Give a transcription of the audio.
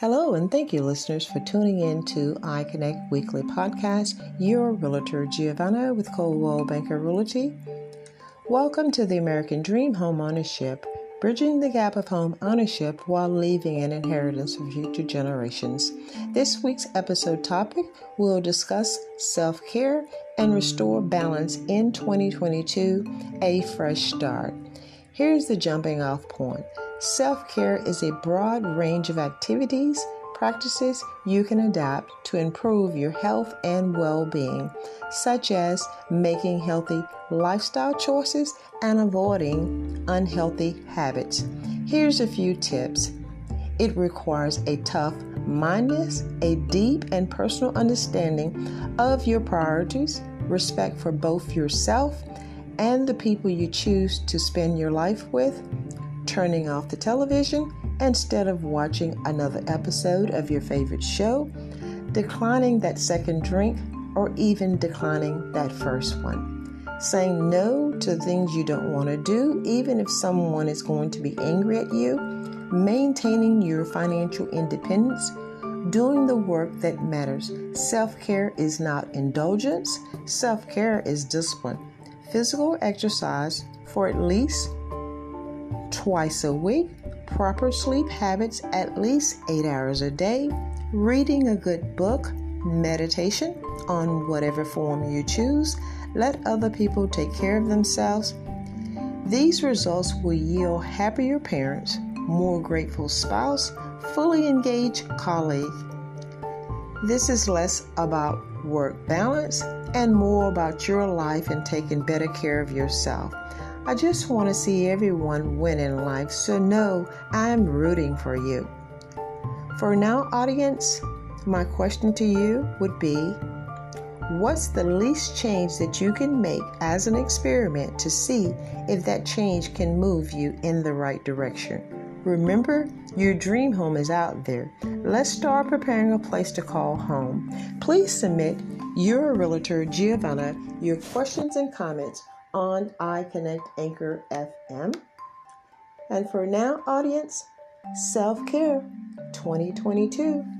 Hello, and thank you, listeners, for tuning in to iConnect Weekly Podcast, your realtor Giovonnia with Coldwell Banker Realty. Welcome to the American Dream Home Ownership, bridging the gap of home ownership while leaving an inheritance for future generations. This week's episode topic will discuss self care and restore balance in 2022, a fresh start. Here's the jumping off point. Self care is a broad range of activities, practices you can adapt to improve your health and well being, such as making healthy lifestyle choices and avoiding unhealthy habits. Here's a few tips it requires a tough mindedness, a deep and personal understanding of your priorities, respect for both yourself and the people you choose to spend your life with turning off the television instead of watching another episode of your favorite show, declining that second drink, or even declining that first one. Saying no to things you don't want to do, even if someone is going to be angry at you, maintaining your financial independence, doing the work that matters. Self care is not indulgence, self care is discipline. Physical exercise for at least twice a week, proper sleep habits at least eight hours a day, reading a good book, meditation on whatever form you choose, let other people take care of themselves. These results will yield happier parents, more grateful spouse, fully engaged colleague. This is less about work balance and more about your life and taking better care of yourself. I just want to see everyone win in life, so know I'm rooting for you. For now, audience, my question to you would be What's the least change that you can make as an experiment to see if that change can move you in the right direction? Remember, your dream home is out there. Let's start preparing a place to call home. Please submit your realtor Giovonnia your questions and comments on iConnect Anchor FM. And for now, audience, self care 2022.